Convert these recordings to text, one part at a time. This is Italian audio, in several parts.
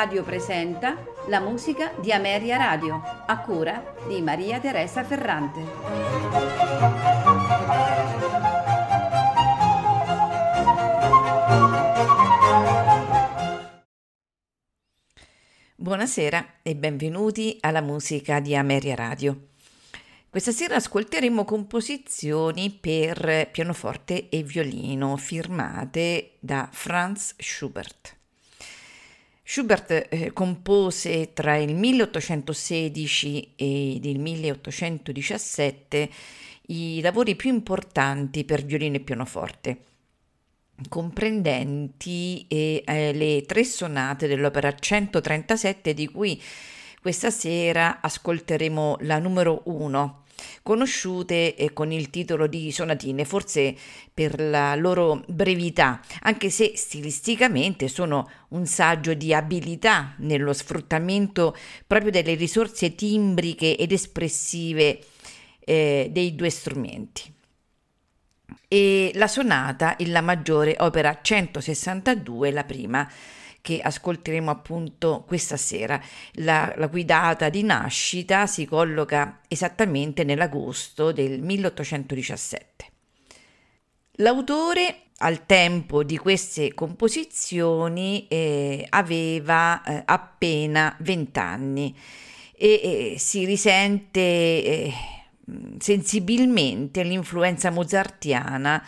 Radio presenta la musica di Ameria Radio, a cura di Maria Teresa Ferrante. Buonasera e benvenuti alla musica di Ameria Radio. Questa sera ascolteremo composizioni per pianoforte e violino firmate da Franz Schubert. Schubert eh, compose tra il 1816 e il 1817 i lavori più importanti per violino e pianoforte, comprendenti eh, eh, le tre sonate dell'opera 137 di cui questa sera ascolteremo la numero 1 conosciute con il titolo di sonatine, forse per la loro brevità, anche se stilisticamente sono un saggio di abilità nello sfruttamento proprio delle risorse timbriche ed espressive eh, dei due strumenti. E la sonata, il La maggiore, opera 162, la prima che ascolteremo appunto questa sera. La, la guidata di nascita si colloca esattamente nell'agosto del 1817. L'autore al tempo di queste composizioni eh, aveva eh, appena 20 anni e eh, si risente eh, sensibilmente l'influenza mozartiana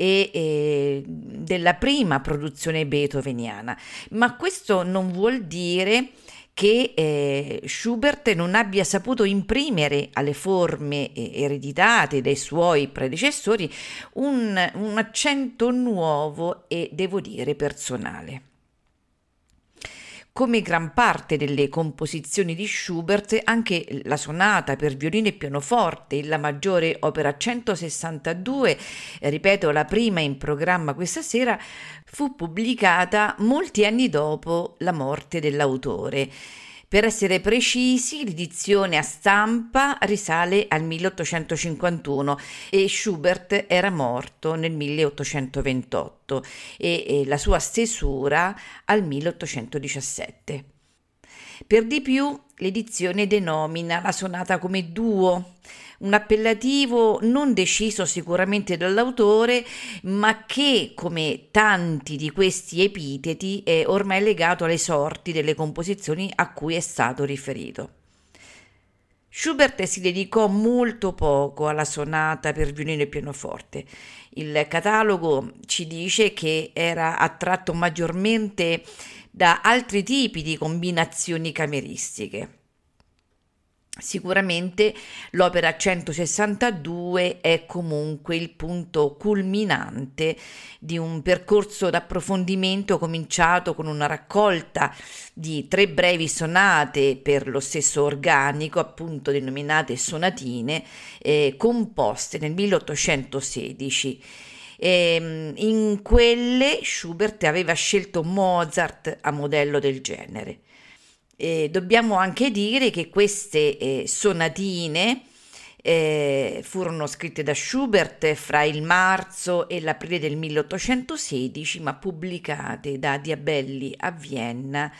e, e della prima produzione beethoveniana, ma questo non vuol dire che eh, Schubert non abbia saputo imprimere alle forme eh, ereditate dai suoi predecessori un, un accento nuovo e devo dire personale. Come gran parte delle composizioni di Schubert, anche la sonata per violino e pianoforte, la maggiore opera 162, ripeto la prima in programma questa sera, fu pubblicata molti anni dopo la morte dell'autore. Per essere precisi, l'edizione a stampa risale al 1851 e Schubert era morto nel 1828 e, e la sua stesura al 1817. Per di più, l'edizione denomina la sonata come duo, un appellativo non deciso sicuramente dall'autore, ma che, come tanti di questi epiteti, è ormai legato alle sorti delle composizioni a cui è stato riferito. Schubert si dedicò molto poco alla sonata per violino e pianoforte. Il catalogo ci dice che era attratto maggiormente da altri tipi di combinazioni cameristiche. Sicuramente l'opera 162 è comunque il punto culminante di un percorso d'approfondimento cominciato con una raccolta di tre brevi sonate per lo stesso organico, appunto denominate sonatine, eh, composte nel 1816. E, ehm, in quelle Schubert aveva scelto Mozart a modello del genere. Eh, dobbiamo anche dire che queste eh, sonatine eh, furono scritte da Schubert fra il marzo e l'aprile del 1816, ma pubblicate da Diabelli a Vienna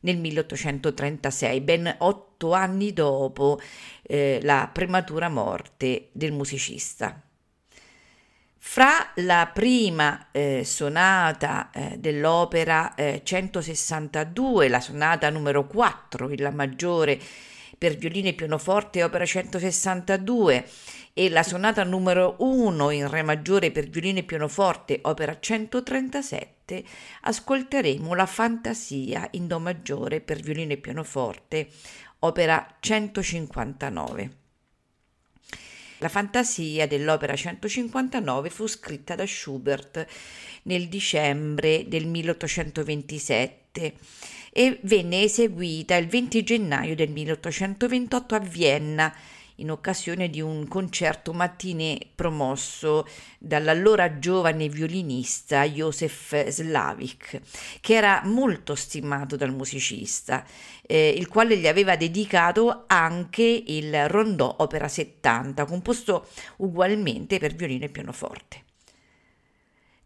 nel 1836, ben otto anni dopo eh, la prematura morte del musicista. Fra la prima eh, sonata eh, dell'opera eh, 162, la sonata numero 4, la maggiore per violino e pianoforte, opera 162, e la sonata numero 1 in Re maggiore per violino e pianoforte, opera 137, ascolteremo la Fantasia in Do maggiore per violino e pianoforte, opera 159. La fantasia dell'opera 159 fu scritta da Schubert nel dicembre del 1827 e venne eseguita il 20 gennaio del 1828 a Vienna in occasione di un concerto mattinè promosso dall'allora giovane violinista Josef Slavik, che era molto stimato dal musicista, eh, il quale gli aveva dedicato anche il rondò opera 70, composto ugualmente per violino e pianoforte.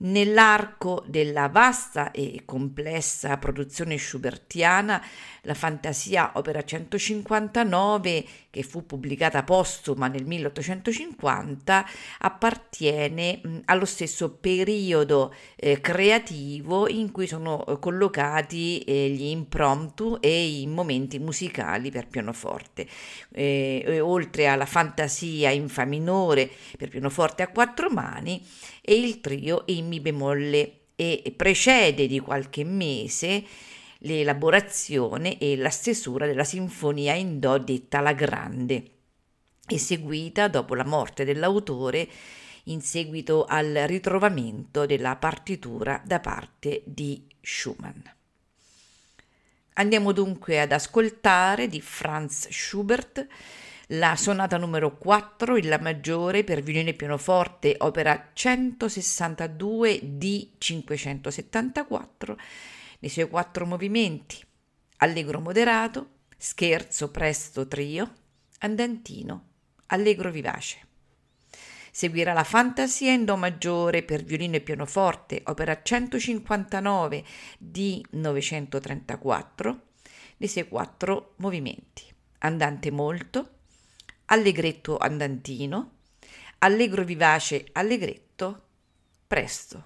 Nell'arco della vasta e complessa produzione schubertiana, la Fantasia Opera 159, che fu pubblicata postuma nel 1850, appartiene allo stesso periodo eh, creativo in cui sono eh, collocati eh, gli impromptu e i momenti musicali per pianoforte. Eh, oltre alla Fantasia in Fa minore per pianoforte a quattro mani e il trio in Mi bemolle e precede di qualche mese l'elaborazione e la stesura della sinfonia in Do detta La Grande, eseguita dopo la morte dell'autore in seguito al ritrovamento della partitura da parte di Schumann. Andiamo dunque ad ascoltare di Franz Schubert la sonata numero 4 in La maggiore per violino e pianoforte, opera 162 di 574, nei suoi quattro movimenti, allegro moderato, scherzo presto trio, andantino, allegro vivace. Seguirà la Fantasia in Do maggiore per violino e pianoforte, opera 159 di 934, nei suoi quattro movimenti. Andante molto, allegretto andantino, allegro vivace allegretto, presto,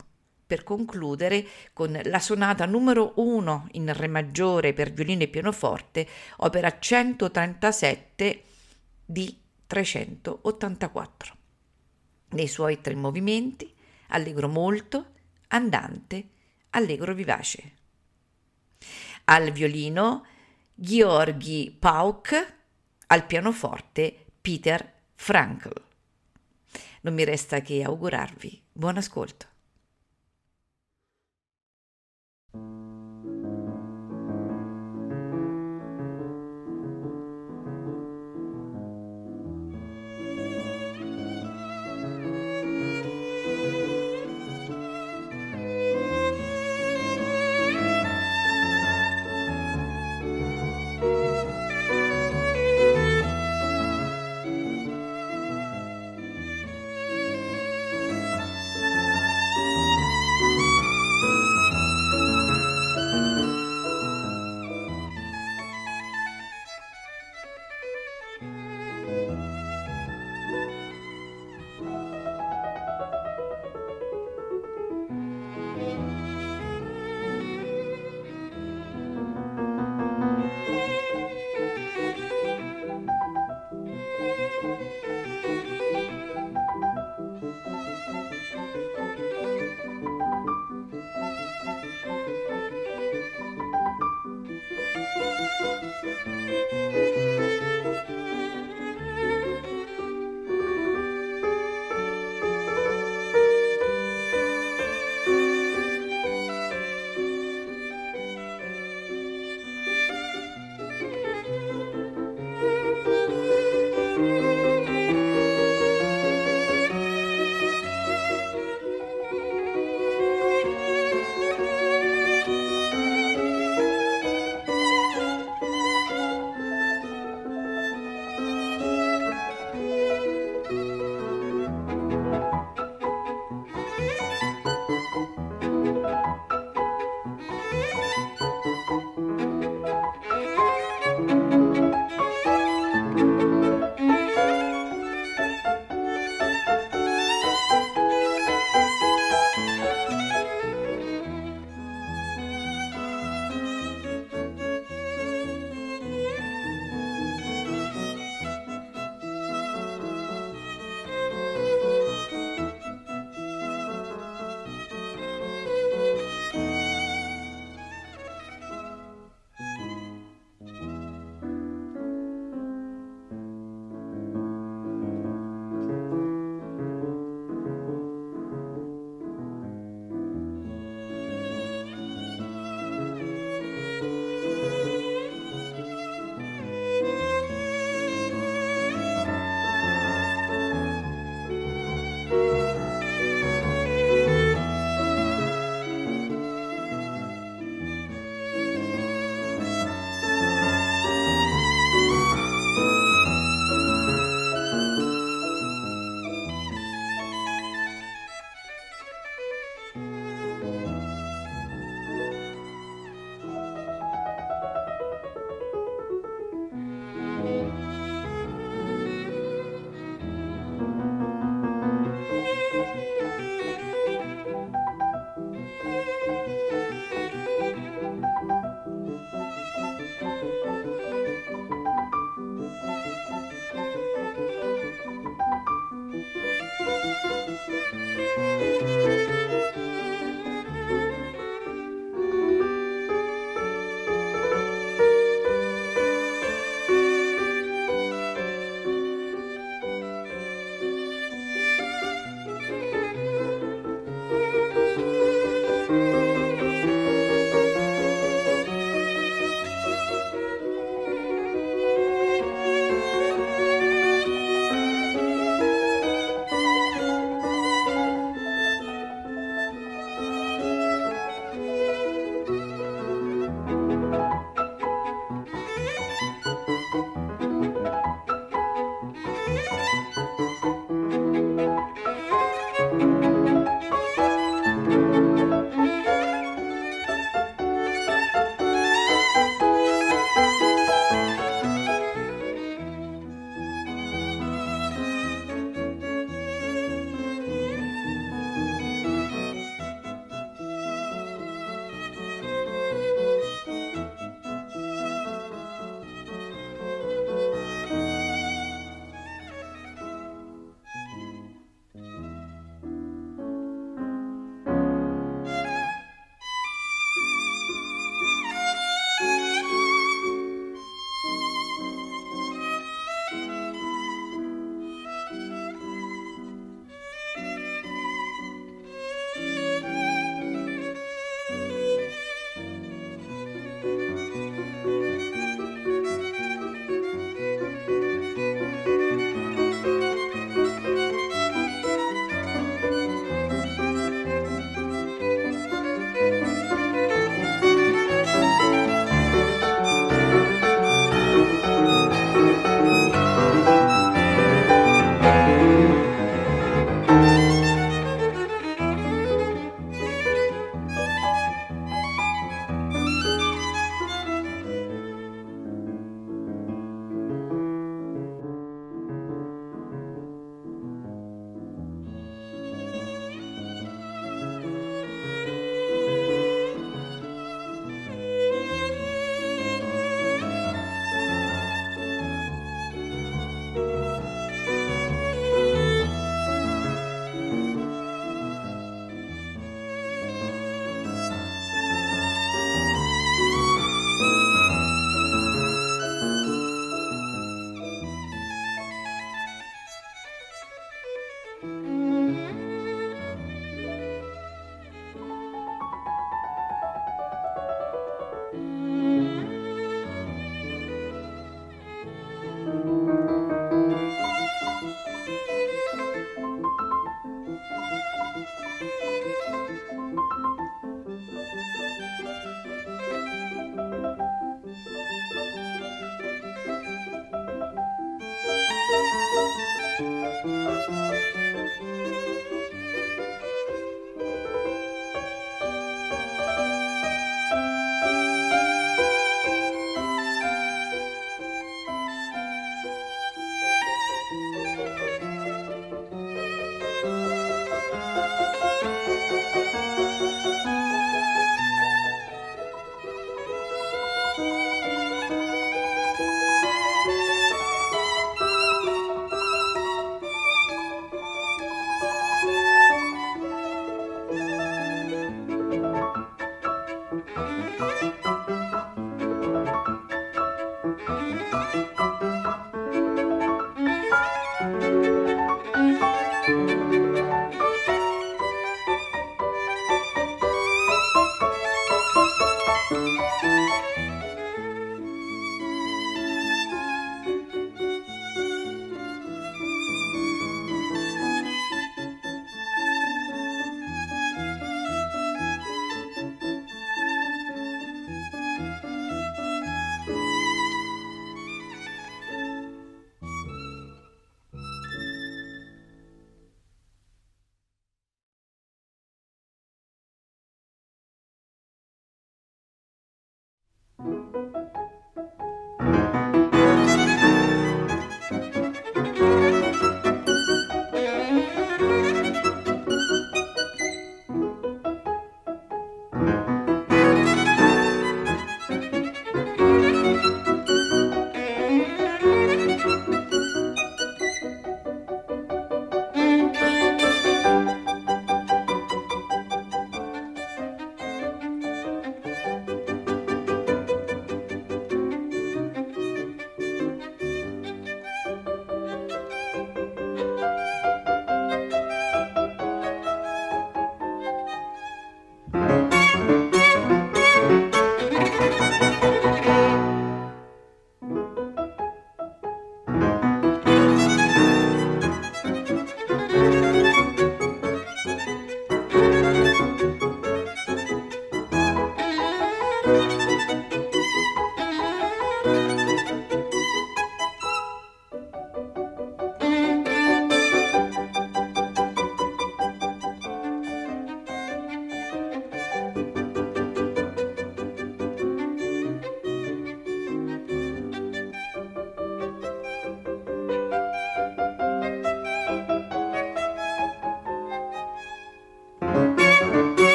per concludere con la sonata numero 1 in Re maggiore per violino e pianoforte, opera 137 di 384. Nei suoi tre movimenti, allegro molto, andante, allegro vivace. Al violino Gheorghi Pauk, al pianoforte Peter Frankl. Non mi resta che augurarvi buon ascolto.